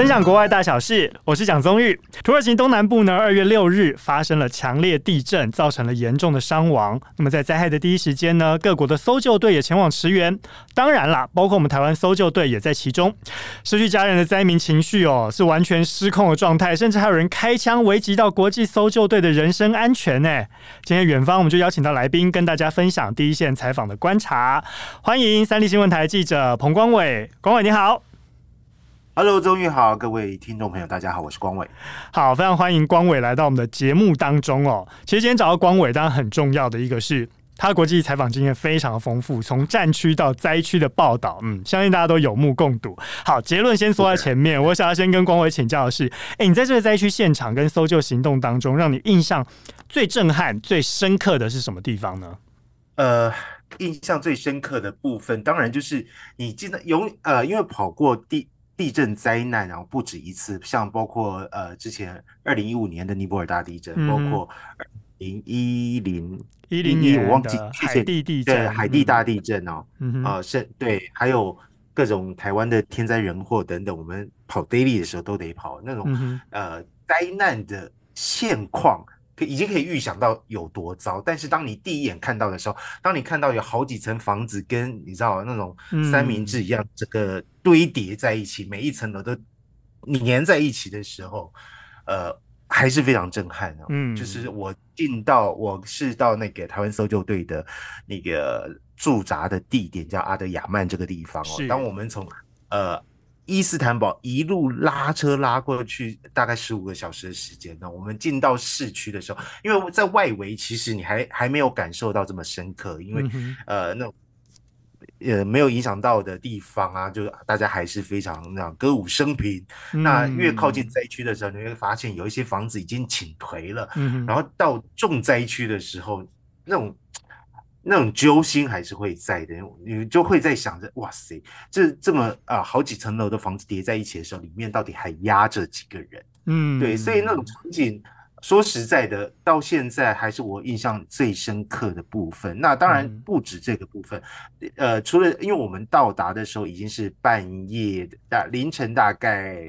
分享国外大小事，我是蒋宗玉。土耳其东南部呢，二月六日发生了强烈地震，造成了严重的伤亡。那么在灾害的第一时间呢，各国的搜救队也前往驰援。当然啦，包括我们台湾搜救队也在其中。失去家人的灾民情绪哦，是完全失控的状态，甚至还有人开枪，危及到国际搜救队的人身安全呢。今天远方我们就邀请到来宾，跟大家分享第一线采访的观察。欢迎三立新闻台记者彭光伟，光伟你好。Hello，终于好，各位听众朋友，大家好，我是光伟。好，非常欢迎光伟来到我们的节目当中哦。其实今天找到光伟，当然很重要的一个是，他的国际采访经验非常丰富，从战区到灾区的报道，嗯，相信大家都有目共睹。好，结论先说在前面，我想要先跟光伟请教的是，哎、欸，你在这个灾区现场跟搜救行动当中，让你印象最震撼、最深刻的是什么地方呢？呃，印象最深刻的部分，当然就是你记得有呃，因为跑过地。地震灾难，然后不止一次，像包括呃之前二零一五年的尼泊尔大地震，嗯、包括二零一零一零年我忘记海地地震，对海地大地震哦，嗯啊是、呃，对，还有各种台湾的天灾人祸等等，我们跑 daily 的时候都得跑那种、嗯、呃灾难的现况。已经可以预想到有多糟，但是当你第一眼看到的时候，当你看到有好几层房子跟你知道那种三明治一样，这个堆叠在一起，嗯、每一层楼都粘在一起的时候，呃，还是非常震撼的、哦。嗯，就是我进到我是到那个台湾搜救队的那个驻扎的地点叫阿德亚曼这个地方哦，当我们从呃。伊斯坦堡一路拉车拉过去，大概十五个小时的时间呢。我们进到市区的时候，因为在外围，其实你还还没有感受到这么深刻，因为、嗯、呃，那种呃没有影响到的地方啊，就大家还是非常那样歌舞升平。嗯、那越靠近灾区的时候，你会发现有一些房子已经倾颓了。嗯、然后到重灾区的时候，那种。那种揪心还是会在的，你就会在想着，哇塞，这这么啊、呃、好几层楼的房子叠在一起的时候，里面到底还压着几个人？嗯，对，所以那种场景，说实在的，到现在还是我印象最深刻的部分。那当然不止这个部分，嗯、呃，除了因为我们到达的时候已经是半夜大凌晨大概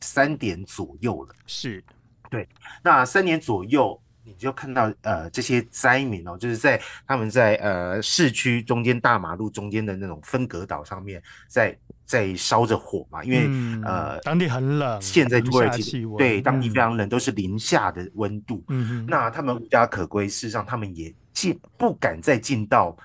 三点左右了，是对，那三点左右。你就看到呃这些灾民哦，就是在他们在呃市区中间大马路中间的那种分隔岛上面在，在在烧着火嘛，因为、嗯、呃当地很冷，现在土耳其对当地非常冷，都是零下的温度。嗯哼，那他们无家可归，事实上他们也进不敢再进到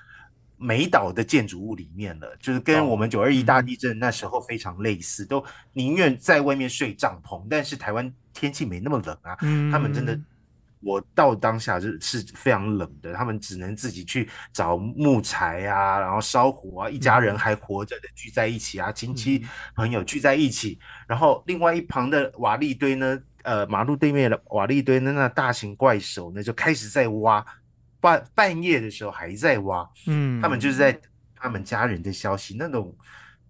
美岛的建筑物里面了，就是跟我们九二一大地震那时候非常类似，哦、都宁愿在外面睡帐篷。但是台湾天气没那么冷啊，嗯、他们真的。我到当下就是非常冷的，他们只能自己去找木材啊，然后烧火啊，一家人还活着的聚在一起啊，亲戚朋友聚在一起，然后另外一旁的瓦砾堆呢，呃，马路对面的瓦砾堆呢，那大型怪手呢就开始在挖，半半夜的时候还在挖，嗯，他们就是在。他们家人的消息，那种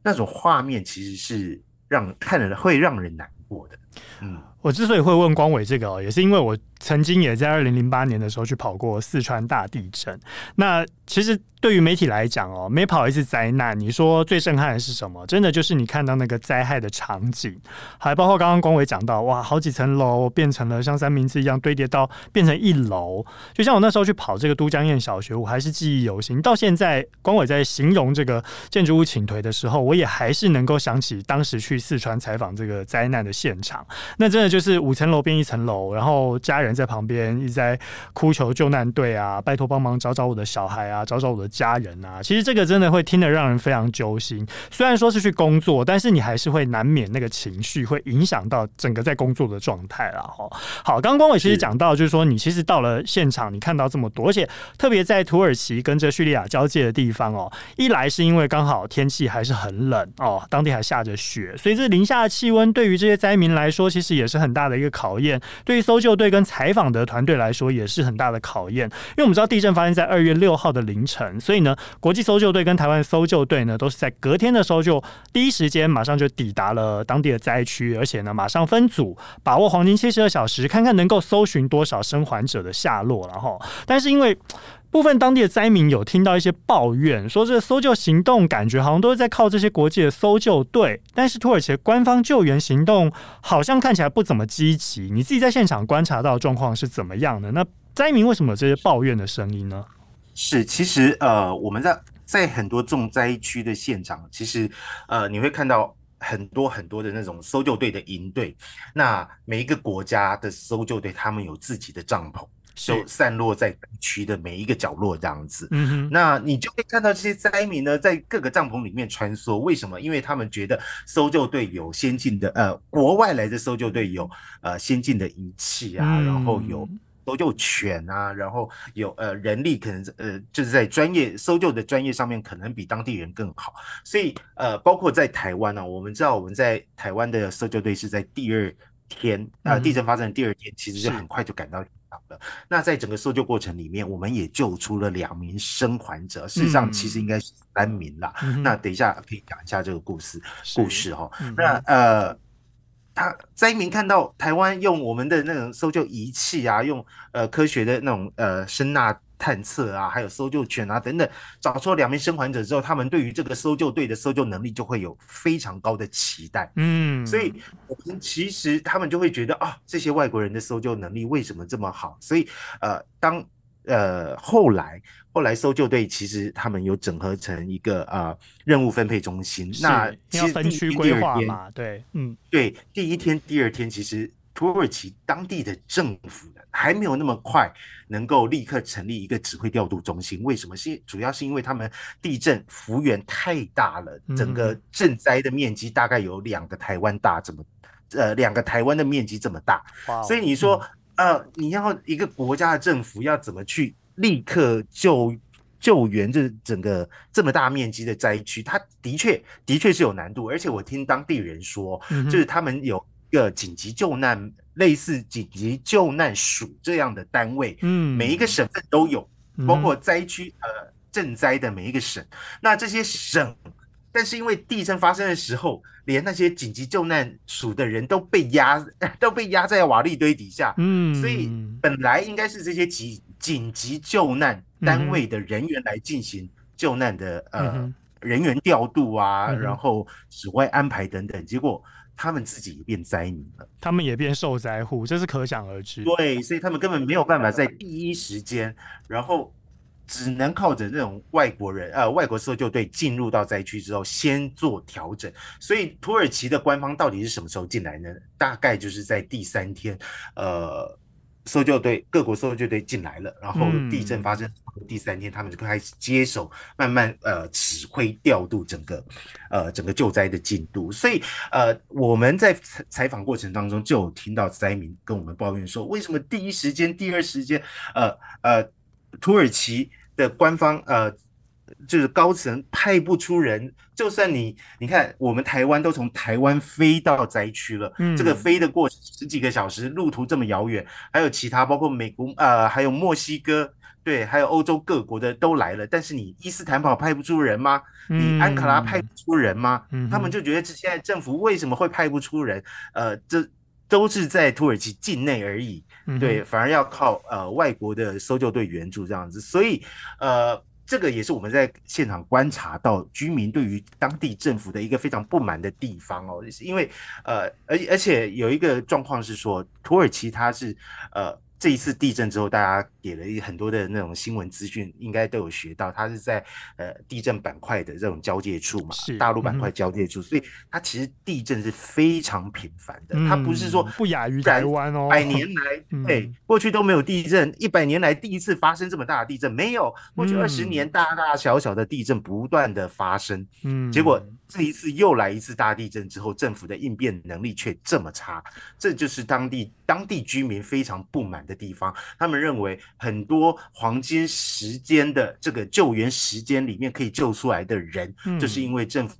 那种画面其实是让看了会让人难过的，嗯。我之所以会问光伟这个哦，也是因为我曾经也在二零零八年的时候去跑过四川大地震。那其实对于媒体来讲哦，每跑一次灾难，你说最震撼的是什么？真的就是你看到那个灾害的场景，还包括刚刚光伟讲到，哇，好几层楼变成了像三明治一样堆叠到变成一楼。就像我那时候去跑这个都江堰小学，我还是记忆犹新。到现在，光伟在形容这个建筑物倾颓的时候，我也还是能够想起当时去四川采访这个灾难的现场。那真的。就是五层楼变一层楼，然后家人在旁边一直在哭求救难队啊，拜托帮忙找找我的小孩啊，找找我的家人啊。其实这个真的会听得让人非常揪心。虽然说是去工作，但是你还是会难免那个情绪会影响到整个在工作的状态啦。哈，好，刚刚光伟其实讲到，就是说你其实到了现场，你看到这么多，而且特别在土耳其跟这叙利亚交界的地方哦，一来是因为刚好天气还是很冷哦，当地还下着雪，所以这零下的气温对于这些灾民来说，其实也是。很大的一个考验，对于搜救队跟采访的团队来说也是很大的考验。因为我们知道地震发生在二月六号的凌晨，所以呢，国际搜救队跟台湾搜救队呢都是在隔天的时候就第一时间马上就抵达了当地的灾区，而且呢马上分组，把握黄金七十二小时，看看能够搜寻多少生还者的下落。然后，但是因为部分当地的灾民有听到一些抱怨，说这搜救行动感觉好像都是在靠这些国际的搜救队，但是土耳其官方救援行动好像看起来不怎么积极。你自己在现场观察到状况是怎么样的？那灾民为什么有这些抱怨的声音呢？是，其实呃，我们在在很多重灾区的现场，其实呃，你会看到很多很多的那种搜救队的营队，那每一个国家的搜救队，他们有自己的帐篷。就散落在区的每一个角落，这样子。嗯哼，那你就会看到这些灾民呢，在各个帐篷里面穿梭。为什么？因为他们觉得搜救队有先进的，呃，国外来的搜救队有呃先进的仪器啊，嗯、然后有搜救犬啊，然后有呃人力，可能呃就是在专业搜救的专业上面，可能比当地人更好。所以呃，包括在台湾呢、啊，我们知道我们在台湾的搜救队是在第二天啊、呃，地震发生的第二天，其实就很快就赶到。好的，那在整个搜救过程里面，我们也救出了两名生还者。事实上，其实应该是三名啦。嗯、那等一下可以讲一下这个故事，故事哈。嗯、那呃，他灾民看到台湾用我们的那种搜救仪器啊，用呃科学的那种呃声纳。探测啊，还有搜救犬啊等等，找出了两名生还者之后，他们对于这个搜救队的搜救能力就会有非常高的期待。嗯，所以我们其实他们就会觉得啊，这些外国人的搜救能力为什么这么好？所以呃，当呃后来后来搜救队其实他们有整合成一个呃任务分配中心，那其实分区规划嘛，对，嗯，对，第一天、第二天其实。土耳其当地的政府还没有那么快能够立刻成立一个指挥调度中心，为什么？是主要是因为他们地震幅员太大了，整个震灾的面积大概有两个台湾大这么，呃，两个台湾的面积这么大，所以你说，呃，你要一个国家的政府要怎么去立刻救救援这整个这么大面积的灾区？它的确的确是有难度，而且我听当地人说，就是他们有。一个紧急救难，类似紧急救难署这样的单位，嗯，每一个省份都有，包括灾区呃赈灾的每一个省。那这些省，但是因为地震发生的时候，连那些紧急救难署的人都被压，都被压在瓦砾堆底下，嗯，所以本来应该是这些紧紧急救难单位的人员来进行救难的呃人员调度啊，然后指挥安排等等，结果。他们自己也变灾民了，他们也变受灾户，这是可想而知。对，所以他们根本没有办法在第一时间，然后只能靠着这种外国人呃外国搜救队进入到灾区之后先做调整。所以土耳其的官方到底是什么时候进来呢？大概就是在第三天，呃。搜救队，各国搜救队进来了，然后地震发生第三天，他们就开始接手，慢慢呃指挥调度整个呃整个救灾的进度。所以呃我们在采访过程当中就有听到灾民跟我们抱怨说，为什么第一时间、第二时间，呃呃土耳其的官方呃。就是高层派不出人，就算你你看，我们台湾都从台湾飞到灾区了，嗯，这个飞的过十几个小时，路途这么遥远，还有其他包括美国呃，还有墨西哥，对，还有欧洲各国的都来了，但是你伊斯坦堡派不出人吗？你安卡拉派不出人吗？嗯，他们就觉得这现在政府为什么会派不出人？呃，这都是在土耳其境内而已，对，反而要靠呃外国的搜救队援助这样子，所以呃。这个也是我们在现场观察到居民对于当地政府的一个非常不满的地方哦，因为呃，而而且有一个状况是说，土耳其它是呃。这一次地震之后，大家给了一很多的那种新闻资讯，应该都有学到。它是在呃地震板块的这种交界处嘛，大陆板块交界处，嗯、所以它其实地震是非常频繁的。嗯、它不是说不亚于台湾哦，百年来对、嗯、过去都没有地震，一百年来第一次发生这么大的地震没有。过去二十年大大小小的地震不断的发生，嗯，结果这一次又来一次大地震之后，政府的应变能力却这么差，这就是当地当地居民非常不满的地方，他们认为很多黄金时间的这个救援时间里面可以救出来的人，嗯、就是因为政府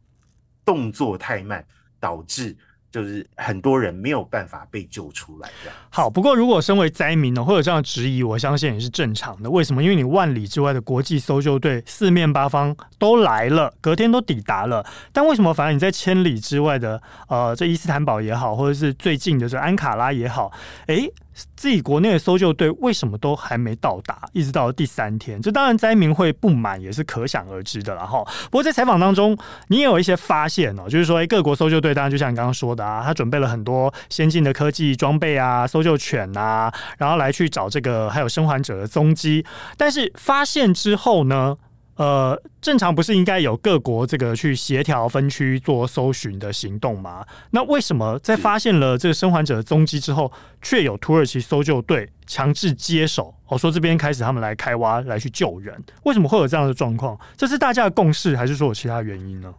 动作太慢，导致。就是很多人没有办法被救出来的。好，不过如果身为灾民呢，会有这样的质疑，我相信也是正常的。为什么？因为你万里之外的国际搜救队四面八方都来了，隔天都抵达了，但为什么反而你在千里之外的呃这伊斯坦堡也好，或者是最近的这安卡拉也好，诶，自己国内的搜救队为什么都还没到达，一直到第三天，这当然灾民会不满也是可想而知的了哈。不过在采访当中，你也有一些发现哦，就是说，哎，各国搜救队当然就像你刚刚说的啊，他准备了很多先进的科技装备啊，搜救犬啊，然后来去找这个还有生还者的踪迹，但是发现之后呢？呃，正常不是应该有各国这个去协调分区做搜寻的行动吗？那为什么在发现了这个生还者的踪迹之后，却有土耳其搜救队强制接手？哦，说这边开始他们来开挖来去救人，为什么会有这样的状况？这是大家的共识，还是说有其他原因呢？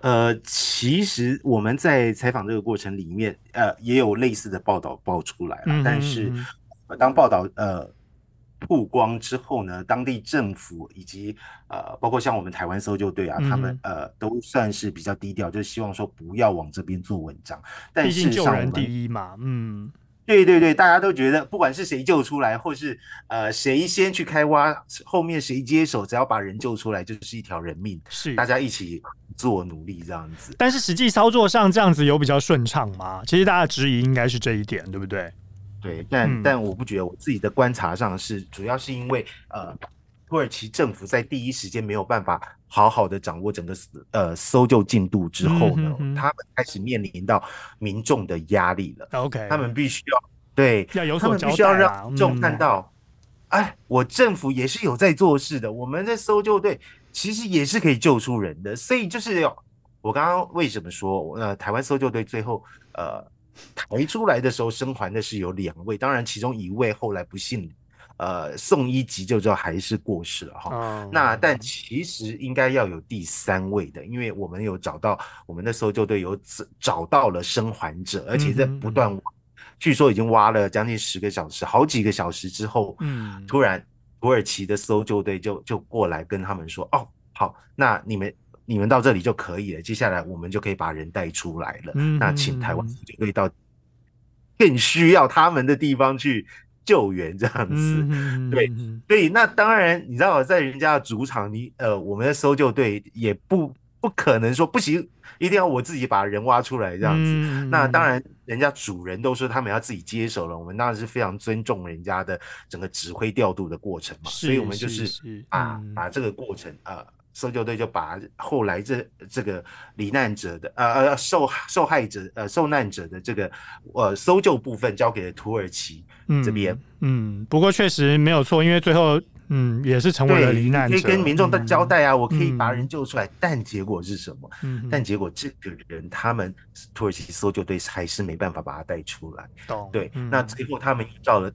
呃，其实我们在采访这个过程里面，呃，也有类似的报道爆出来了，但是当报道呃。曝光之后呢，当地政府以及呃，包括像我们台湾搜救队啊，嗯、他们呃都算是比较低调，就是希望说不要往这边做文章。但是救人第一嘛，嗯，对对对，大家都觉得不管是谁救出来，或是呃谁先去开挖，后面谁接手，只要把人救出来，就是一条人命，是大家一起做努力这样子。但是实际操作上这样子有比较顺畅吗？其实大家质疑应该是这一点，对不对？对，但、嗯、但我不觉得，我自己的观察上是，主要是因为呃，土耳其政府在第一时间没有办法好好的掌握整个呃搜救进度之后呢，嗯、哼哼他们开始面临到民众的压力了。OK，他们必须要对，要有所交代，他们必须要让民众看到，嗯、哎，我政府也是有在做事的，我们的搜救队其实也是可以救出人的。所以就是要我刚刚为什么说，呃，台湾搜救队最后呃。抬出来的时候，生还的是有两位，当然其中一位后来不幸，呃，送医急救之后还是过世了哈。Oh. 那但其实应该要有第三位的，因为我们有找到我们的搜救队有找到了生还者，而且在不断挖，mm hmm. 据说已经挖了将近十个小时，好几个小时之后，嗯、mm，hmm. 突然土耳其的搜救队就就过来跟他们说，哦，好，那你们。你们到这里就可以了，接下来我们就可以把人带出来了。嗯、那请台湾就可以到更需要他们的地方去救援，这样子。嗯、对，所以那当然，你知道，在人家的主场，你呃，我们的搜救队也不不可能说不行，一定要我自己把人挖出来这样子。嗯、那当然，人家主人都说他们要自己接手了，我们当然是非常尊重人家的整个指挥调度的过程嘛。是所以我们就是，啊，嗯、把这个过程啊。搜救队就把后来这这个罹难者的呃呃受受害者呃受难者的这个呃搜救部分交给了土耳其这边。嗯，嗯，不过确实没有错，因为最后嗯也是成为了罹难者，可以跟民众的交代啊，嗯、我可以把人救出来，嗯、但结果是什么？嗯，但结果这个人他们土耳其搜救队还是没办法把他带出来。懂对，嗯、那最后他们依照了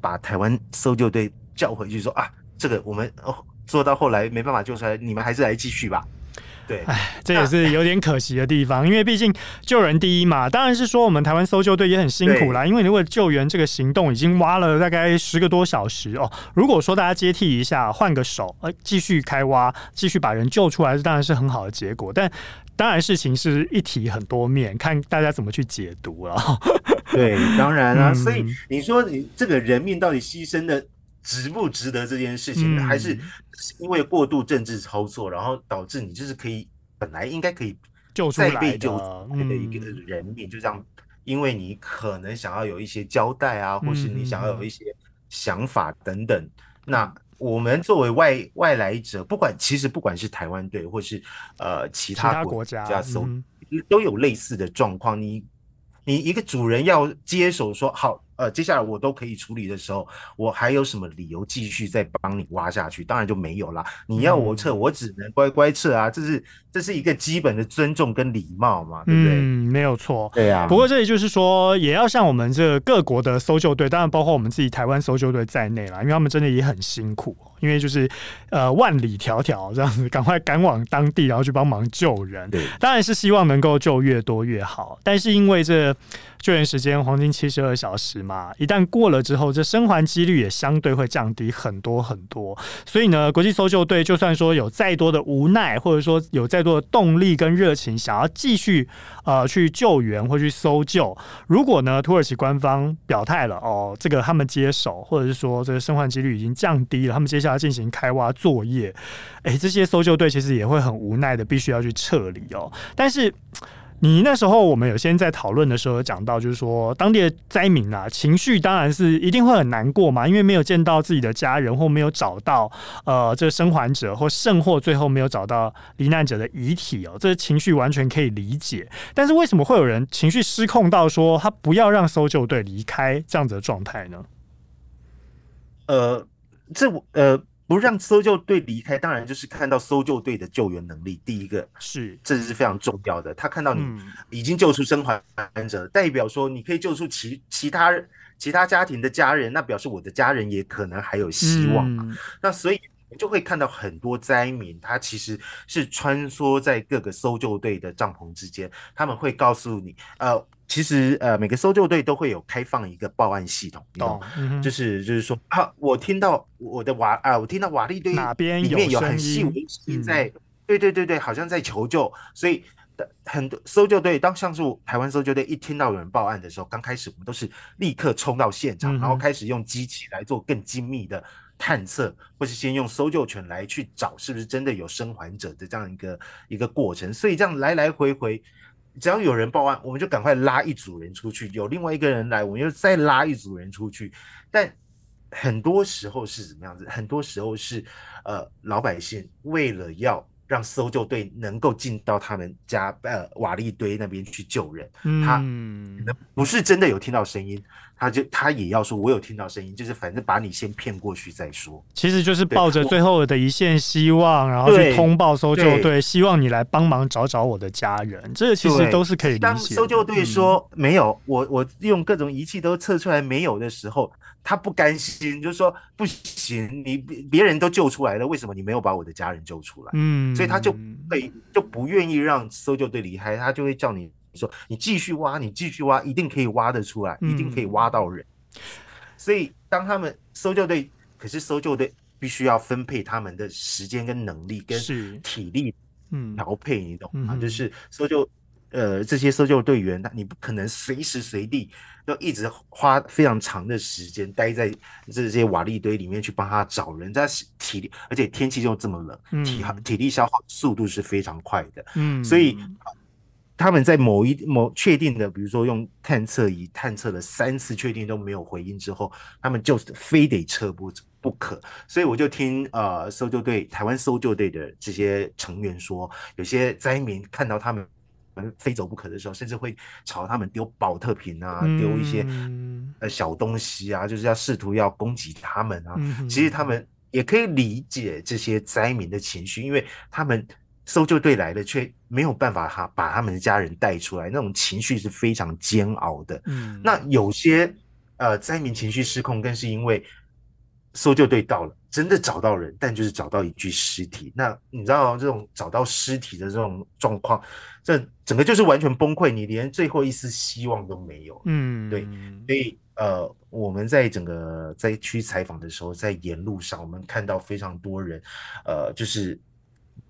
把台湾搜救队叫回去说啊，这个我们哦。做到后来没办法救出来，你们还是来继续吧。对，哎，这也是有点可惜的地方，因为毕竟救人第一嘛。当然是说我们台湾搜救队也很辛苦啦，因为如果救援这个行动已经挖了大概十个多小时哦。如果说大家接替一下，换个手，呃，继续开挖，继续把人救出来，这当然是很好的结果。但当然事情是一体很多面，看大家怎么去解读了。对，当然啊。嗯、所以你说你这个人命到底牺牲的？值不值得这件事情，嗯、还是因为过度政治操作，然后导致你就是可以本来应该可以救出来的一个人命，就这样，因为你可能想要有一些交代啊，或是你想要有一些想法等等。嗯、那我们作为外外来者，不管其实不管是台湾队或是呃其他国家，都、嗯、都有类似的状况。你你一个主人要接手说好。呃，接下来我都可以处理的时候，我还有什么理由继续再帮你挖下去？当然就没有啦。你要我撤，嗯、我只能乖乖撤啊！这是这是一个基本的尊重跟礼貌嘛，对不对？嗯，没有错。对啊。不过这里就是说，也要像我们这各国的搜救队，当然包括我们自己台湾搜救队在内啦，因为他们真的也很辛苦，因为就是呃万里迢迢这样子赶快赶往当地，然后去帮忙救人。对，当然是希望能够救越多越好，但是因为这。救援时间黄金七十二小时嘛，啊一旦过了之后，这生还几率也相对会降低很多很多。所以呢，国际搜救队就算说有再多的无奈，或者说有再多的动力跟热情，想要继续呃去救援或去搜救，如果呢土耳其官方表态了哦，这个他们接手，或者是说这个生还几率已经降低了，他们接下来进行开挖作业，诶，这些搜救队其实也会很无奈的，必须要去撤离哦。但是。你那时候我们有先在讨论的时候有讲到，就是说当地的灾民啊，情绪当然是一定会很难过嘛，因为没有见到自己的家人，或没有找到呃这个生还者，或甚或最后没有找到罹难者的遗体哦，这情绪完全可以理解。但是为什么会有人情绪失控到说他不要让搜救队离开这样子的状态呢？呃，这我呃。不让搜救队离开，当然就是看到搜救队的救援能力。第一个是，这是非常重要的。他看到你已经救出生还者，嗯、代表说你可以救出其其他其他家庭的家人，那表示我的家人也可能还有希望那所以就会看到很多灾民，他其实是穿梭在各个搜救队的帐篷之间，他们会告诉你，呃。其实呃，每个搜救队都会有开放一个报案系统，懂？嗯、就是就是说啊，我听到我的瓦啊，我听到瓦砾堆哪边里面有很细微声音在，嗯、对对对对，好像在求救。所以很多搜救队，当像是台湾搜救队一听到有人报案的时候，刚开始我们都是立刻冲到现场，嗯、然后开始用机器来做更精密的探测，或是先用搜救犬来去找是不是真的有生还者的这样一个一个过程。所以这样来来回回。只要有人报案，我们就赶快拉一组人出去；有另外一个人来，我们就再拉一组人出去。但很多时候是怎么样子？很多时候是，呃，老百姓为了要让搜救队能够进到他们家呃瓦砾堆那边去救人，他不是真的有听到声音。他就他也要说，我有听到声音，就是反正把你先骗过去再说。其实就是抱着最后的一线希望，然后去通报搜救队，希望你来帮忙找找我的家人。这个其实都是可以理解。当搜救队说没有，我我用各种仪器都测出来没有的时候，他不甘心，就是说不行，你别人都救出来了，为什么你没有把我的家人救出来？嗯，所以他就被就不愿意让搜救队离开，他就会叫你。你说你继续挖，你继续挖，一定可以挖得出来，一定可以挖到人。嗯、所以当他们搜救队，可是搜救队必须要分配他们的时间跟能力跟体力，嗯，调配，你懂吗？嗯、就是搜救，呃，这些搜救队员，你不可能随时随地都一直花非常长的时间待在这些瓦砾堆里面去帮他找人，在体力，而且天气又这么冷，体体力消耗速度是非常快的，嗯，所以。他们在某一某确定的，比如说用探测仪探测了三次，确定都没有回音之后，他们就非得撤不不可。所以我就听呃搜救队台湾搜救队的这些成员说，有些灾民看到他们非走不可的时候，甚至会朝他们丢保特瓶啊，丢一些呃小东西啊，就是要试图要攻击他们啊。其实他们也可以理解这些灾民的情绪，因为他们。搜救队来了，却没有办法哈把他们的家人带出来，那种情绪是非常煎熬的。嗯，那有些呃灾民情绪失控，更是因为搜救队到了，真的找到人，但就是找到一具尸体。那你知道这种找到尸体的这种状况，这整个就是完全崩溃，你连最后一丝希望都没有。嗯，对，所以呃我们在整个灾区采访的时候，在沿路上我们看到非常多人，呃，就是。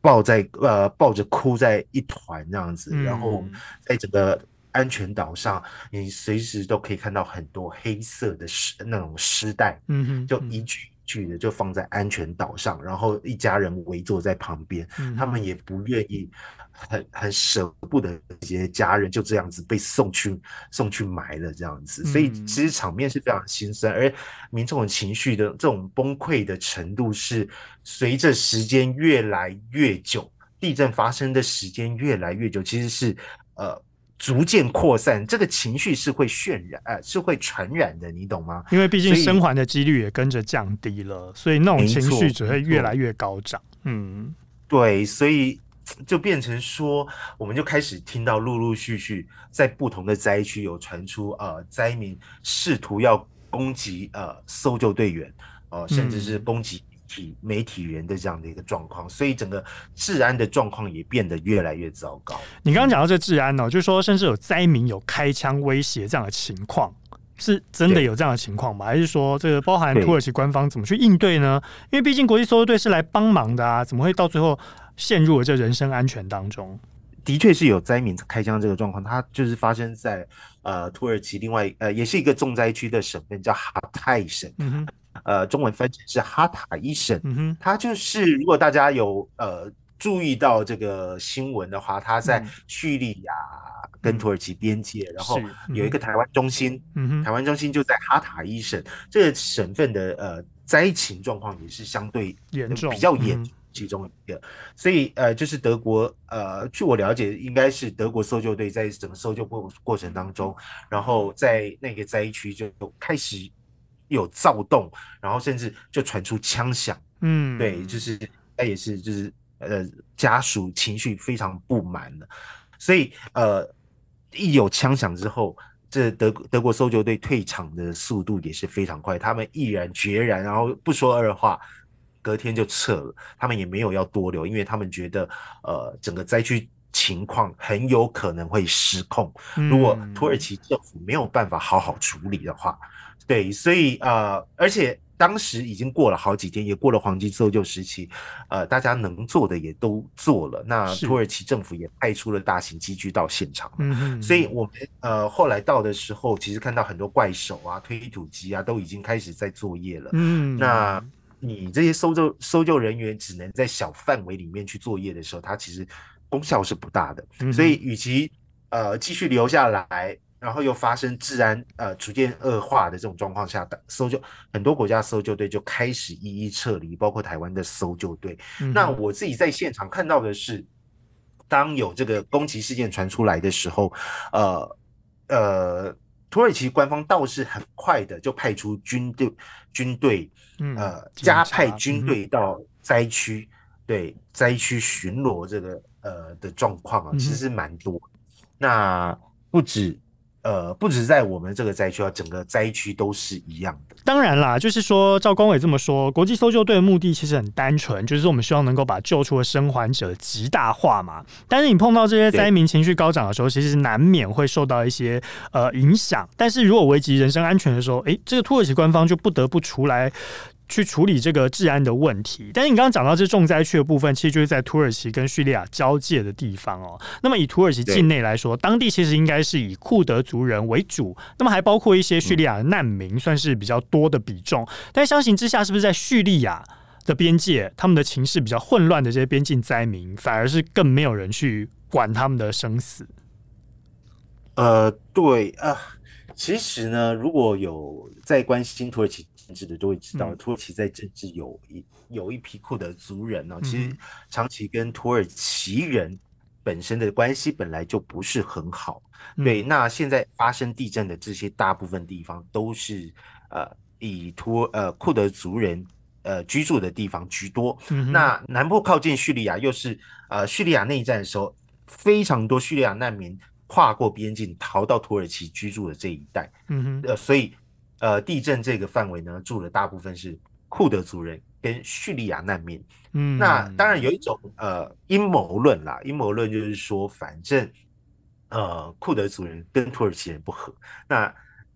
抱在呃抱着哭在一团这样子，然后在整个安全岛上，你随时都可以看到很多黑色的尸那种尸袋，嗯哼，就一具一具的就放在安全岛上，然后一家人围坐在旁边，他们也不愿意。很很舍不得这些家人就这样子被送去送去埋了这样子，所以其实场面是非常心酸，而民众的情绪的这种崩溃的程度是随着时间越来越久，地震发生的时间越来越久，其实是呃逐渐扩散，这个情绪是会渲染，呃是会传染的，你懂吗？因为毕竟生还的几率也跟着降低了，所以那种情绪只会越来越高涨。嗯，对，所以。就变成说，我们就开始听到陆陆续续在不同的灾区有传出，呃，灾民试图要攻击呃搜救队员，呃，甚至是攻击体媒体人的这样的一个状况，所以整个治安的状况也变得越来越糟糕。你刚刚讲到这治安呢、哦，就是说甚至有灾民有开枪威胁这样的情况，是真的有这样的情况吗？还是说这个包含土耳其官方怎么去应对呢？因为毕竟国际搜救队是来帮忙的啊，怎么会到最后？陷入了这人身安全当中，的确是有灾民开枪这个状况，它就是发生在呃土耳其另外呃也是一个重灾区的省份叫哈泰省，呃中文翻译是哈塔伊省，它就是如果大家有呃注意到这个新闻的话，他在叙利亚跟土耳其边界，嗯、然后有一个台湾中心，嗯、台湾中心就在哈塔伊省，这个省份的呃灾情状况也是相对严重，比较严重其中一个，嗯、所以呃就是德国呃据我了解，应该是德国搜救队在整个搜救过过程当中，然后在那个灾区就开始有躁动，然后甚至就传出枪响，嗯，对，就是他也是就是。呃，家属情绪非常不满的，所以呃，一有枪响之后，这德德国搜救队退场的速度也是非常快，他们毅然决然，然后不说二话，隔天就撤了。他们也没有要多留，因为他们觉得呃，整个灾区情况很有可能会失控。如果土耳其政府没有办法好好处理的话，对，所以呃，而且。当时已经过了好几天，也过了黄金搜救时期，呃，大家能做的也都做了。那土耳其政府也派出了大型机具到现场，嗯，所以我们呃后来到的时候，其实看到很多怪手啊、推土机啊，都已经开始在作业了。嗯，那你这些搜救搜救人员只能在小范围里面去作业的时候，它其实功效是不大的。嗯，所以与其呃继续留下来。然后又发生治安呃逐渐恶化的这种状况下，搜救很多国家搜救队就开始一一撤离，包括台湾的搜救队。嗯、那我自己在现场看到的是，当有这个攻击事件传出来的时候，呃呃，土耳其官方倒是很快的就派出军队军队，呃，加派军队到灾区，嗯、对灾区巡逻这个呃的状况啊，其实是蛮多。嗯、那不止。呃，不止在我们这个灾区啊，整个灾区都是一样的。当然啦，就是说，赵光伟这么说，国际搜救队的目的其实很单纯，就是我们希望能够把救出的生还者极大化嘛。但是你碰到这些灾民情绪高涨的时候，其实难免会受到一些呃影响。但是如果危及人身安全的时候，哎，这个土耳其官方就不得不出来。去处理这个治安的问题，但是你刚刚讲到这重灾区的部分，其实就是在土耳其跟叙利亚交界的地方哦。那么以土耳其境内来说，当地其实应该是以库德族人为主，那么还包括一些叙利亚的难民，算是比较多的比重。但相形之下，是不是在叙利亚的边界，他们的情势比较混乱的这些边境灾民，反而是更没有人去管他们的生死？呃，对啊，其实呢，如果有在关心土耳其。的都会知道，土耳其在政治有一有一批库德族人呢、哦，其实长期跟土耳其人本身的关系本来就不是很好。对，那现在发生地震的这些大部分地方都是呃以土呃库德族人呃居住的地方居多。那南部靠近叙利亚，又是呃叙利亚内战的时候，非常多叙利亚难民跨过边境逃到土耳其居住的这一带。嗯哼，呃，所以。呃，地震这个范围呢，住了大部分是库德族人跟叙利亚难民。嗯，那当然有一种呃阴谋论啦，阴谋论就是说，反正呃库德族人跟土耳其人不和，那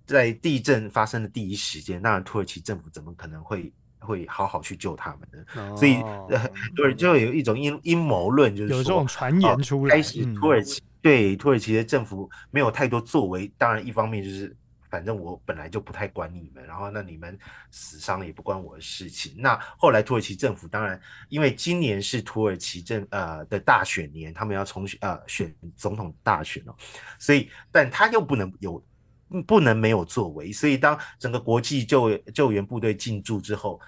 在地震发生的第一时间，那土耳其政府怎么可能会会好好去救他们呢？哦、所以很多人就有一种阴阴谋论，就是说有这种传言出来，开始土耳其、嗯、对土耳其的政府没有太多作为。当然，一方面就是。反正我本来就不太管你们，然后那你们死伤也不关我的事情。那后来土耳其政府当然，因为今年是土耳其政呃的大选年，他们要重选呃选总统大选哦，所以但他又不能有不能没有作为，所以当整个国际救救援部队进驻之后，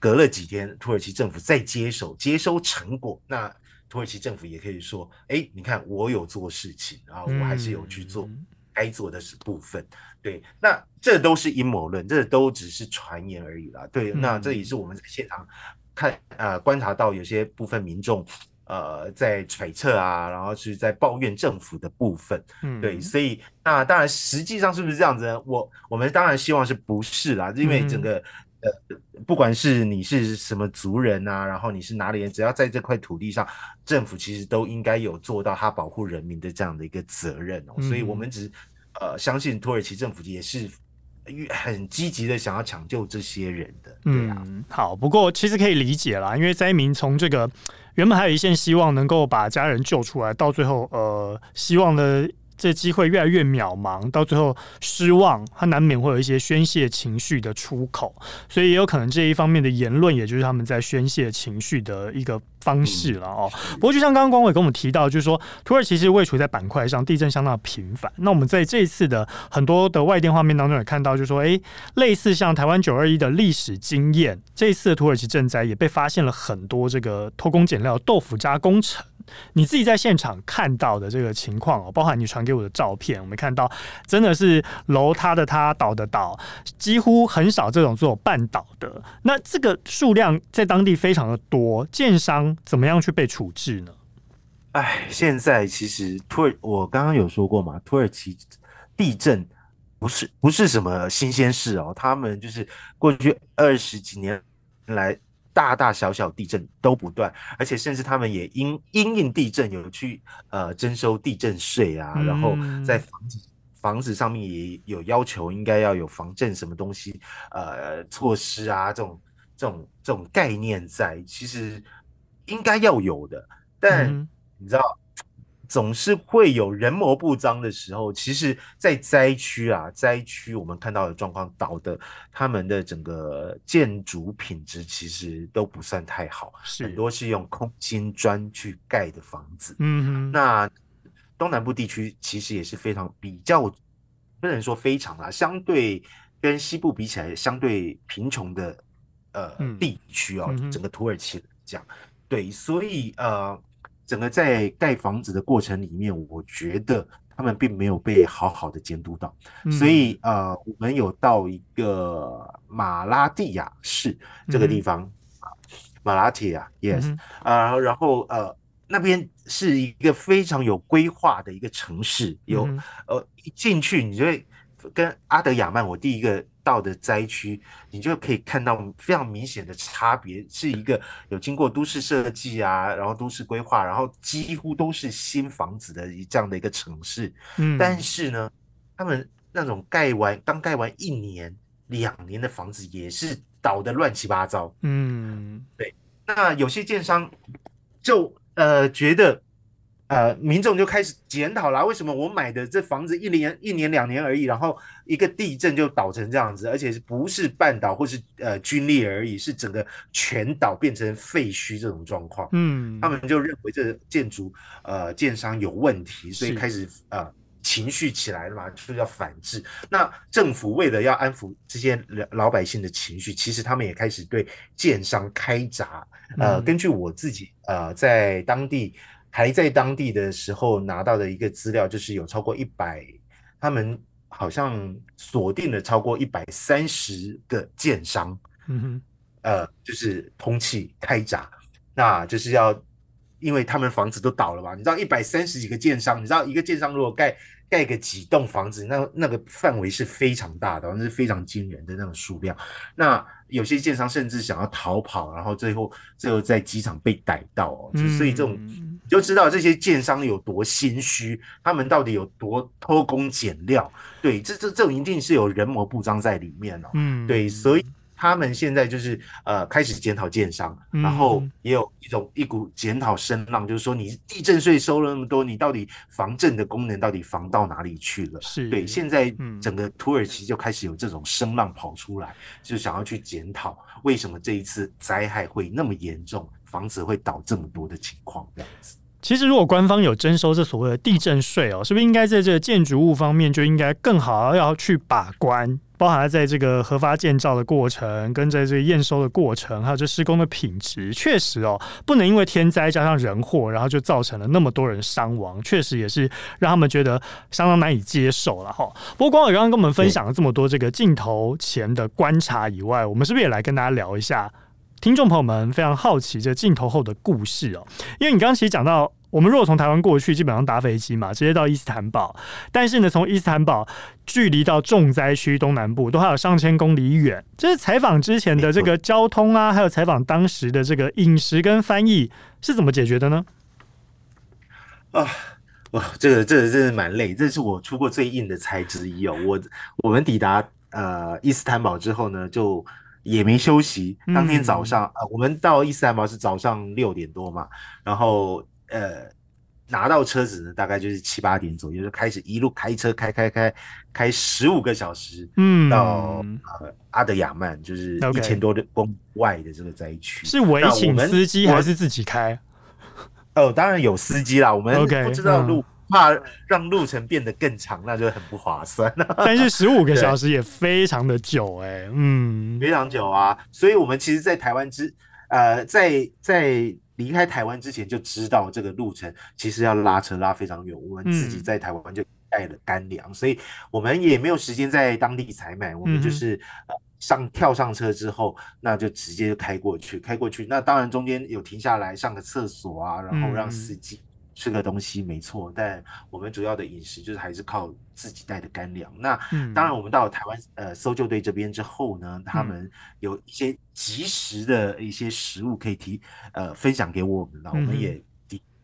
隔了几天，土耳其政府再接手接收成果，那土耳其政府也可以说，哎，你看我有做事情，然后我还是有去做。该做的是部分，对，那这都是阴谋论，这都只是传言而已啦。对，那这也是我们在现场看呃观察到有些部分民众呃在揣测啊，然后是在抱怨政府的部分。嗯，对，所以那当然实际上是不是这样子呢？我我们当然希望是不是啦，因为整个。嗯呃，不管是你是什么族人啊，然后你是哪里人，只要在这块土地上，政府其实都应该有做到他保护人民的这样的一个责任哦。嗯、所以，我们只呃相信土耳其政府也是很积极的想要抢救这些人的。对啊、嗯，好，不过其实可以理解啦，因为灾民从这个原本还有一线希望能够把家人救出来，到最后呃，希望的。这机会越来越渺茫，到最后失望，他难免会有一些宣泄情绪的出口，所以也有可能这一方面的言论，也就是他们在宣泄情绪的一个方式了哦。不过就像刚刚光伟跟我们提到，就是说土耳其其实位处在板块上，地震相当的频繁。那我们在这一次的很多的外电画面当中也看到，就是说，诶，类似像台湾九二一的历史经验，这一次的土耳其震灾也被发现了很多这个偷工减料、豆腐渣工程。你自己在现场看到的这个情况哦，包含你传给我的照片，我们看到真的是楼塌的塌，倒的倒，几乎很少这种做半倒的。那这个数量在当地非常的多，建商怎么样去被处置呢？哎，现在其实土耳，我刚刚有说过嘛，土耳其地震不是不是什么新鲜事哦，他们就是过去二十几年来。大大小小地震都不断，而且甚至他们也因因应地震有去呃征收地震税啊，然后在房子房子上面也有要求，应该要有防震什么东西呃措施啊，这种这种这种概念在，其实应该要有的，但你知道。总是会有人谋不臧的时候。其实，在灾区啊，灾区我们看到的状况，倒的他们的整个建筑品质其实都不算太好，是很多是用空心砖去盖的房子。嗯哼，那东南部地区其实也是非常比较，不能说非常啊，相对跟西部比起来，相对贫穷的呃、嗯、地区哦，整个土耳其讲，对，所以呃。整个在盖房子的过程里面，我觉得他们并没有被好好的监督到，嗯、所以呃，我们有到一个马拉蒂亚市这个地方啊，马拉蒂亚，yes，啊，然后呃，那边是一个非常有规划的一个城市，有呃，一进去你就会跟阿德亚曼，我第一个。到的灾区，你就可以看到非常明显的差别，是一个有经过都市设计啊，然后都市规划，然后几乎都是新房子的这样的一个城市。嗯，但是呢，他们那种盖完刚盖完一年、两年的房子也是倒得乱七八糟。嗯，对。那有些建商就呃觉得。呃，民众就开始检讨啦，为什么我买的这房子一年一年两年而已，然后一个地震就倒成这样子，而且是不是半岛或是呃军裂而已，是整个全岛变成废墟这种状况。嗯，他们就认为这建筑呃建商有问题，所以开始呃情绪起来了嘛，就是要反制。那政府为了要安抚这些老百姓的情绪，其实他们也开始对建商开闸。呃，根据我自己呃在当地。还在当地的时候拿到的一个资料，就是有超过一百，他们好像锁定了超过一百三十个建商，嗯哼，呃，就是通气开闸，那就是要，因为他们房子都倒了嘛，你知道一百三十几个建商，你知道一个建商如果盖盖个几栋房子，那那个范围是非常大的，那是非常惊人的那种数量，那有些建商甚至想要逃跑，然后最后最后在机场被逮到哦，嗯、所以这种。就知道这些建商有多心虚，他们到底有多偷工减料？对，这这这种一定是有人谋不臧在里面哦。嗯，对，所以他们现在就是呃开始检讨建商，嗯、然后也有一种一股检讨声浪，就是说你地震税收了那么多，你到底防震的功能到底防到哪里去了？是对，现在整个土耳其就开始有这种声浪跑出来，就想要去检讨为什么这一次灾害会那么严重，房子会倒这么多的情况这样子。其实，如果官方有征收这所谓的地震税哦，是不是应该在这个建筑物方面就应该更好要去把关，包含在这个核发建造的过程，跟在这个验收的过程，还有这施工的品质，确实哦，不能因为天灾加上人祸，然后就造成了那么多人伤亡，确实也是让他们觉得相当难以接受了哈。不过，光伟刚刚跟我们分享了这么多这个镜头前的观察以外，我们是不是也来跟大家聊一下？听众朋友们非常好奇这镜头后的故事哦，因为你刚刚其实讲到，我们如果从台湾过去，基本上搭飞机嘛，直接到伊斯坦堡。但是呢，从伊斯坦堡距离到重灾区东南部都还有上千公里远。这是采访之前的这个交通啊，还有采访当时的这个饮食跟翻译是怎么解决的呢？啊，哇，这个这个真的蛮累，这是我出过最硬的差之一哦。我我们抵达呃伊斯坦堡之后呢，就。也没休息，当天早上，嗯、呃，我们到伊斯坦堡是早上六点多嘛，然后呃，拿到车子呢，大概就是七八点左右，就开始一路开车开开开开十五个小时，嗯，到呃阿德亚曼，就是一千多的公里外的这个灾区。是委请司机还是自己开？哦，当然有司机啦。我们不知道路，怕让路程变得更长，那就很不划算。但是十五个小时也非常的久哎、欸，嗯，非常久啊。所以我们其实，在台湾之呃，在在。离开台湾之前就知道这个路程其实要拉车拉非常远，我们自己在台湾就带了干粮，嗯、所以我们也没有时间在当地采买，我们就是呃上跳上车之后，那就直接就开过去，开过去，那当然中间有停下来上个厕所啊，然后让司机。吃个东西没错，但我们主要的饮食就是还是靠自己带的干粮。那当然，我们到了台湾呃搜救队这边之后呢，他们有一些及时的一些食物可以提呃分享给我们了，我们也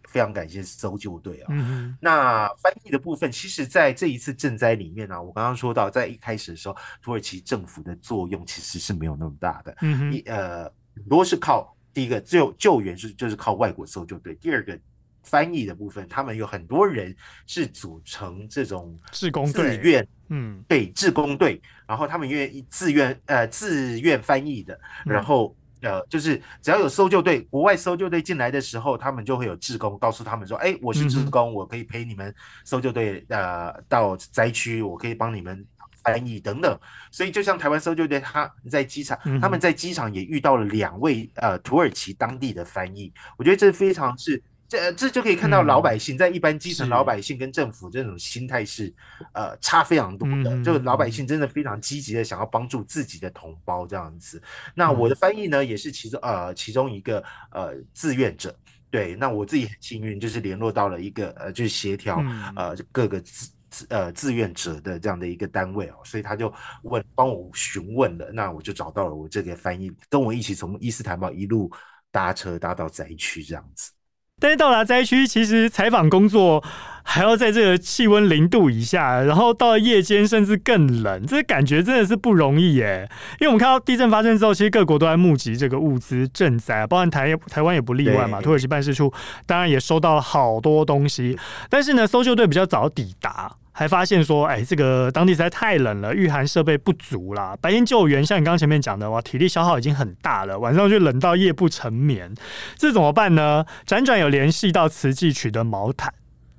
非常感谢搜救队啊。嗯、那翻译的部分，其实在这一次赈灾里面呢、啊，我刚刚说到，在一开始的时候，土耳其政府的作用其实是没有那么大的。嗯一呃，很多是靠第一个救救援是就是靠外国搜救队，第二个。翻译的部分，他们有很多人是组成这种志工自愿，嗯，对，志工队，然后他们愿意自愿呃自愿翻译的，然后呃就是只要有搜救队，国外搜救队进来的时候，他们就会有志工告诉他们说，哎，我是志工，我可以陪你们搜救队呃到灾区，我可以帮你们翻译等等。所以就像台湾搜救队，他在机场，他们在机场也遇到了两位呃土耳其当地的翻译，我觉得这非常是。这这就可以看到老百姓在一般基层老百姓跟政府这种心态是呃差非常多的，就老百姓。真的非常积极的想要帮助自己的同胞这样子。那我的翻译呢也是其中呃其中一个呃志愿者，对，那我自己很幸运就是联络到了一个呃就是协调呃各个志呃志愿者的这样的一个单位哦，所以他就问帮我询问了，那我就找到了我这个翻译，跟我一起从伊斯坦堡一路搭车搭到灾区这样子。但是到达灾区，其实采访工作还要在这个气温零度以下，然后到了夜间甚至更冷，这感觉真的是不容易耶。因为我们看到地震发生之后，其实各国都在募集这个物资赈灾，包含台台湾也不例外嘛。土耳其办事处当然也收到了好多东西，但是呢，搜救队比较早抵达。还发现说，哎，这个当地实在太冷了，御寒设备不足啦。白天救援，像你刚刚前面讲的，哇，体力消耗已经很大了，晚上就冷到夜不成眠，这怎么办呢？辗转有联系到慈济取得毛毯，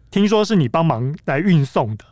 听说是你帮忙来运送的。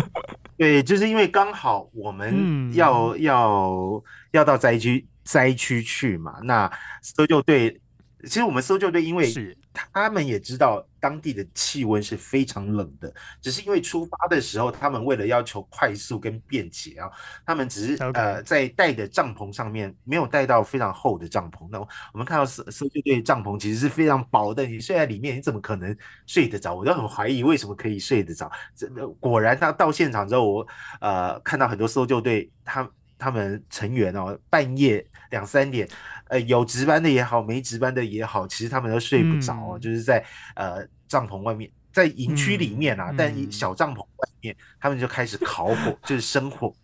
对，就是因为刚好我们要、嗯、要要到灾区灾区去嘛，那搜救队，其实我们搜救队因为是。他们也知道当地的气温是非常冷的，只是因为出发的时候，他们为了要求快速跟便捷啊，他们只是.呃在带的帐篷上面没有带到非常厚的帐篷。那我们看到搜搜救队帐篷其实是非常薄的，你睡在里面，你怎么可能睡得着？我就很怀疑为什么可以睡得着。这果然，他到现场之后，我呃看到很多搜救队，他他们成员哦，半夜两三点。呃，有值班的也好，没值班的也好，其实他们都睡不着，嗯、就是在呃帐篷外面，在营区里面啊，嗯、但小帐篷外面，他们就开始烤火，就是生火，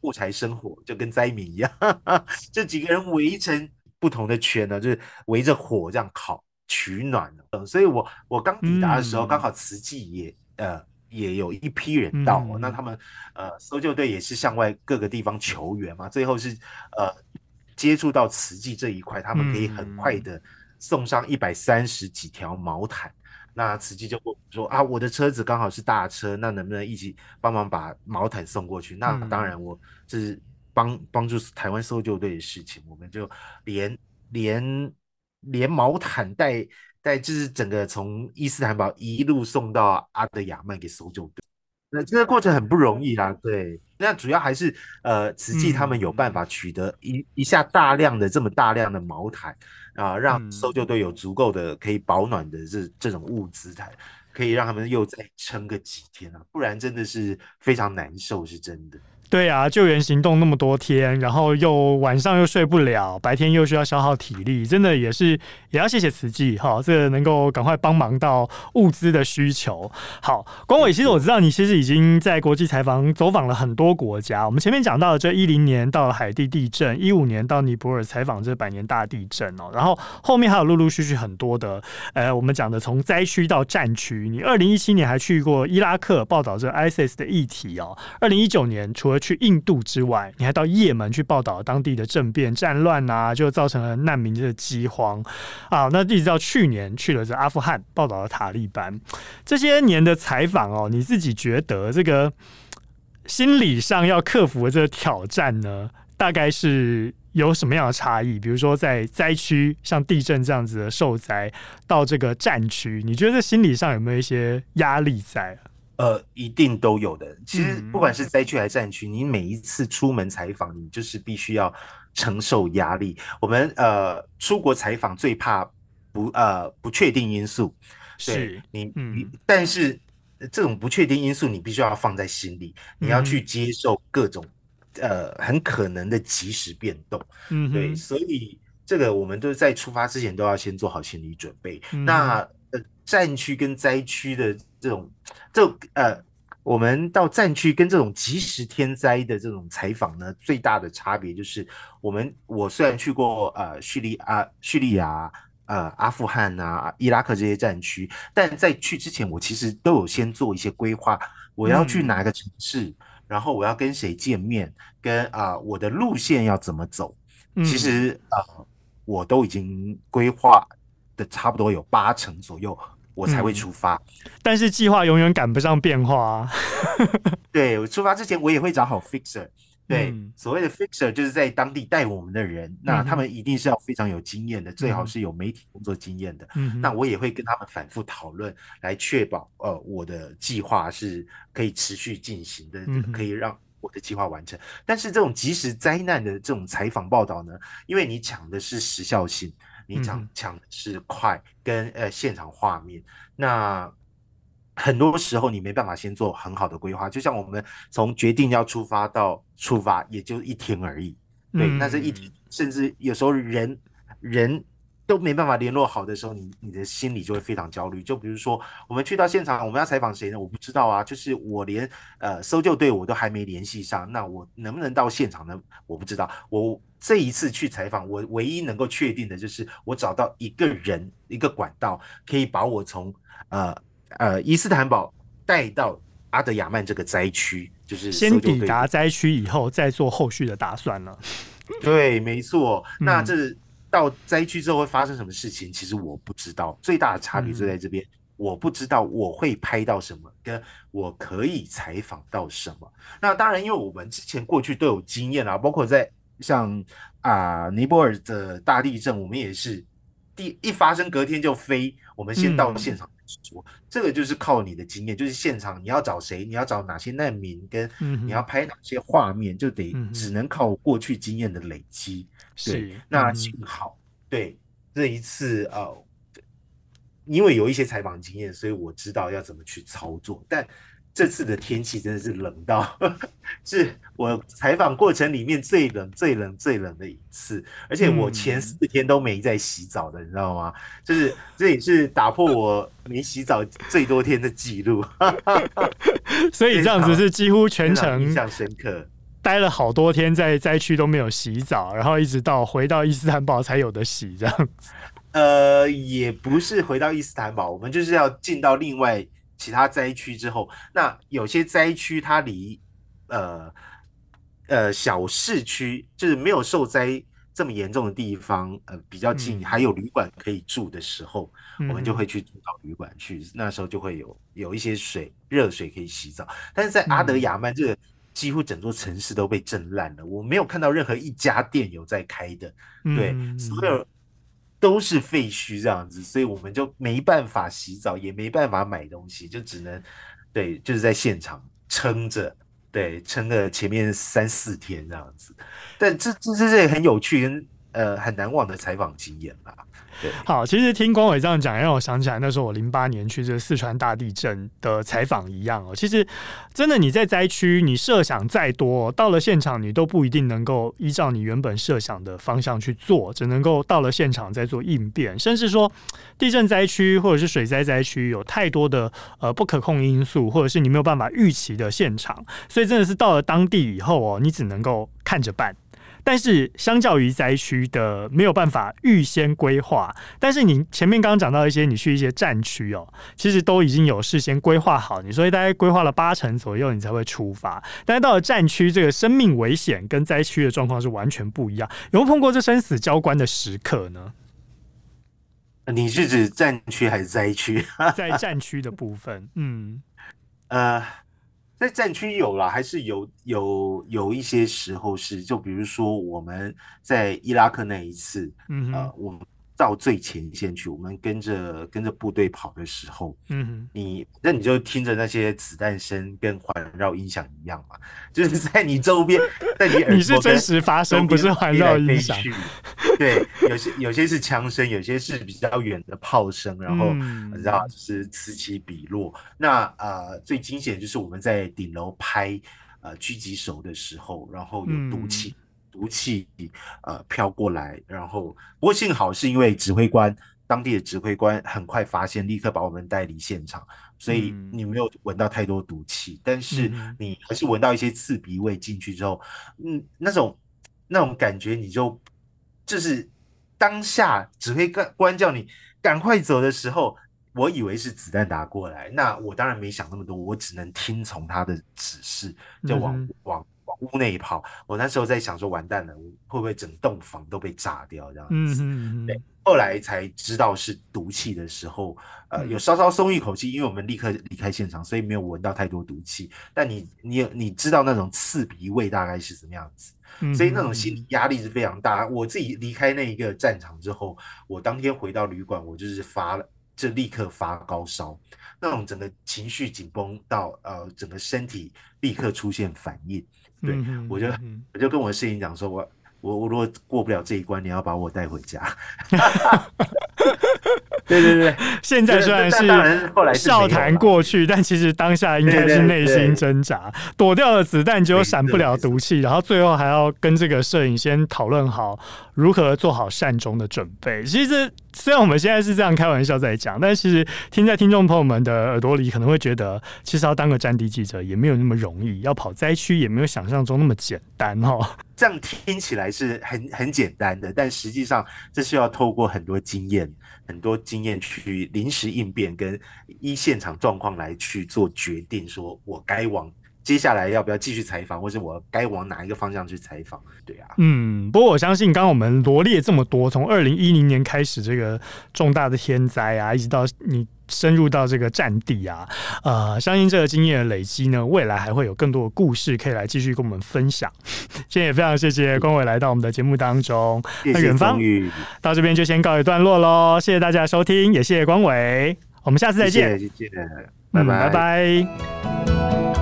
木柴生火，就跟灾民一样，这几个人围成不同的圈呢，就是围着火这样烤取暖。嗯，所以我我刚抵达的时候，刚、嗯、好慈济也呃也有一批人到，嗯、那他们呃搜救队也是向外各个地方求援嘛，最后是呃。接触到慈济这一块，他们可以很快的送上一百三十几条毛毯。嗯、那慈济就说啊，我的车子刚好是大车，那能不能一起帮忙把毛毯送过去？那当然，我这是帮帮助台湾搜救队的事情，我们就连连连毛毯带带，就是整个从伊斯坦堡一路送到阿德亚曼给搜救队。那这个过程很不容易啦，对。那主要还是呃，慈济他们有办法取得一一下大量的这么大量的毛毯啊，让搜救队有足够的可以保暖的这这种物资才，可以让他们又再撑个几天啊，不然真的是非常难受，是真的。对啊，救援行动那么多天，然后又晚上又睡不了，白天又需要消耗体力，真的也是也要谢谢慈济哈，这个能够赶快帮忙到物资的需求。好，光伟，其实我知道你其实已经在国际采访走访了很多国家。我们前面讲到了这一零年到了海地地震，一五年到尼泊尔采访这百年大地震哦，然后后面还有陆陆续续很多的，呃，我们讲的从灾区到战区。你二零一七年还去过伊拉克报道这 ISIS 的议题哦，二零一九年除了去印度之外，你还到也门去报道当地的政变战乱啊，就造成了难民的饥荒啊。那一直到去年去了这阿富汗，报道了塔利班。这些年的采访哦，你自己觉得这个心理上要克服的这个挑战呢，大概是有什么样的差异？比如说在灾区，像地震这样子的受灾，到这个战区，你觉得这心理上有没有一些压力在？呃，一定都有的。其实不管是灾区还是战区，你每一次出门采访，你就是必须要承受压力。我们呃出国采访最怕不呃不确定因素，是你你，但是这种不确定因素你必须要放在心里，你要去接受各种呃很可能的及时变动。嗯，对，所以这个我们都在出发之前都要先做好心理准备。那呃战区跟灾区的。这种，这呃，我们到战区跟这种即时天灾的这种采访呢，最大的差别就是，我们我虽然去过呃叙利亚、叙利亚、呃阿富汗啊、伊拉克这些战区，但在去之前，我其实都有先做一些规划，我要去哪个城市，嗯、然后我要跟谁见面，跟啊、呃、我的路线要怎么走，其实啊、呃、我都已经规划的差不多有八成左右。我才会出发，嗯、但是计划永远赶不上变化啊。对，我出发之前，我也会找好 fixer。对，嗯、所谓的 fixer 就是在当地带我们的人，嗯、那他们一定是要非常有经验的，嗯、最好是有媒体工作经验的。嗯，那我也会跟他们反复讨论，来确保呃我的计划是可以持续进行的，嗯、可以让我的计划完成。但是这种即时灾难的这种采访报道呢，因为你讲的是时效性。你讲抢的是快跟呃现场画面，那很多时候你没办法先做很好的规划。就像我们从决定要出发到出发，也就一天而已。对，那是一天甚至有时候人人都没办法联络好的时候，你你的心里就会非常焦虑。就比如说我们去到现场，我们要采访谁呢？我不知道啊，就是我连呃搜救队我都还没联系上，那我能不能到现场呢？我不知道。我。这一次去采访，我唯一能够确定的就是，我找到一个人，一个管道，可以把我从呃呃伊斯坦堡带到阿德亚曼这个灾区，就是先抵达灾区以后，再做后续的打算了。对，没错。那这到灾区之后会发生什么事情？其实我不知道。最大的差别就在这边，嗯、我不知道我会拍到什么，跟我可以采访到什么。那当然，因为我们之前过去都有经验啊，包括在。像啊，尼泊尔的大地震，我们也是第一发生隔天就飞。我们先到现场说，嗯、这个就是靠你的经验，就是现场你要找谁，你要找哪些难民，跟你要拍哪些画面，就得只能靠过去经验的累积。嗯、对，是那幸好、嗯、对这一次呃，因为有一些采访经验，所以我知道要怎么去操作，但。这次的天气真的是冷到，是我采访过程里面最冷、最冷、最冷的一次，而且我前四天都没在洗澡的，你知道吗？就是这也是打破我没洗澡最多天的记录。所以这样子是几乎全程印象深刻，待了好多天在灾区都没有洗澡，然后一直到回到伊斯坦堡才有的洗这样子。呃，也不是回到伊斯坦堡，我们就是要进到另外。其他灾区之后，那有些灾区它离呃呃小市区，就是没有受灾这么严重的地方，呃比较近，嗯、还有旅馆可以住的时候，嗯、我们就会去住到旅馆去。那时候就会有有一些水，热水可以洗澡。但是在阿德亚曼这个几乎整座城市都被震烂了，我没有看到任何一家店有在开的，对，嗯、所有。都是废墟这样子，所以我们就没办法洗澡，也没办法买东西，就只能对，就是在现场撑着，对，撑了前面三四天这样子。但这这这这也很有趣，呃很难忘的采访经验吧。好，其实听光伟这样讲，让我想起来那时候我零八年去这四川大地震的采访一样哦。其实真的你在灾区，你设想再多，到了现场你都不一定能够依照你原本设想的方向去做，只能够到了现场再做应变。甚至说地震灾区或者是水灾灾区有太多的呃不可控因素，或者是你没有办法预期的现场，所以真的是到了当地以后哦，你只能够看着办。但是，相较于灾区的没有办法预先规划，但是你前面刚刚讲到一些，你去一些战区哦，其实都已经有事先规划好，你所以大概规划了八成左右，你才会出发。但是到了战区，这个生命危险跟灾区的状况是完全不一样。有没有碰过这生死交关的时刻呢？你是指战区还是灾区？在战区的部分，嗯，呃。在战区有啦，还是有有有一些时候是，就比如说我们在伊拉克那一次，嗯哼，呃，我们。到最前线去，我们跟着跟着部队跑的时候，嗯哼，你那你就听着那些子弹声跟环绕音响一样嘛，就是在你周边，在你耳朵，你是真实发生，不是环绕音响。对，有些有些是枪声，有些是比较远的炮声，然后、嗯、你知道就是此起彼落。那呃，最惊险就是我们在顶楼拍呃狙击手的时候，然后有毒气。嗯毒气呃飘过来，然后不过幸好是因为指挥官当地的指挥官很快发现，立刻把我们带离现场，所以你没有闻到太多毒气，但是你还是闻到一些刺鼻味进去之后，嗯，那种那种感觉你就就是当下指挥官官叫你赶快走的时候，我以为是子弹打过来，那我当然没想那么多，我只能听从他的指示，就往往。屋内跑，我那时候在想说，完蛋了，会不会整栋房都被炸掉这样子？嗯，对。后来才知道是毒气的时候，呃，有稍稍松一口气，因为我们立刻离开现场，所以没有闻到太多毒气。但你你你知道那种刺鼻味大概是什么样子？所以那种心理压力是非常大。我自己离开那一个战场之后，我当天回到旅馆，我就是发了，就立刻发高烧，那种整个情绪紧绷到呃，整个身体立刻出现反应。对，我就我就跟我的摄影讲说，我我我如果过不了这一关，你要把我带回家。对对对，现在虽然是笑谈过去，但其实当下应该是内心挣扎，躲掉了子弹，结果闪不了毒气，然后最后还要跟这个摄影先讨论好如何做好善终的准备。其实虽然我们现在是这样开玩笑在讲，但其实听在听众朋友们的耳朵里，可能会觉得，其实要当个战地记者也没有那么容易，要跑灾区也没有想象中那么简单哦。这样听起来是很很简单的，但实际上这是要透过很多经验。很多经验去临时应变，跟依现场状况来去做决定，说我该往接下来要不要继续采访，或是我该往哪一个方向去采访？对啊，嗯，不过我相信，刚刚我们罗列这么多，从二零一零年开始这个重大的天灾啊，一直到你。深入到这个战地啊，呃，相信这个经验的累积呢，未来还会有更多的故事可以来继续跟我们分享。今天也非常谢谢光伟来到我们的节目当中。谢谢远方到这边就先告一段落喽，谢谢大家收听，也谢谢光伟，我们下次再见，谢谢，拜拜，拜拜。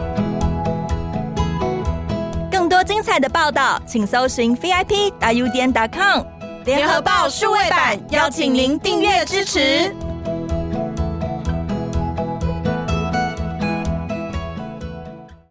精彩的报道，请搜寻 VIP 大 U 点 com 联合报数位版，邀请您订阅支持。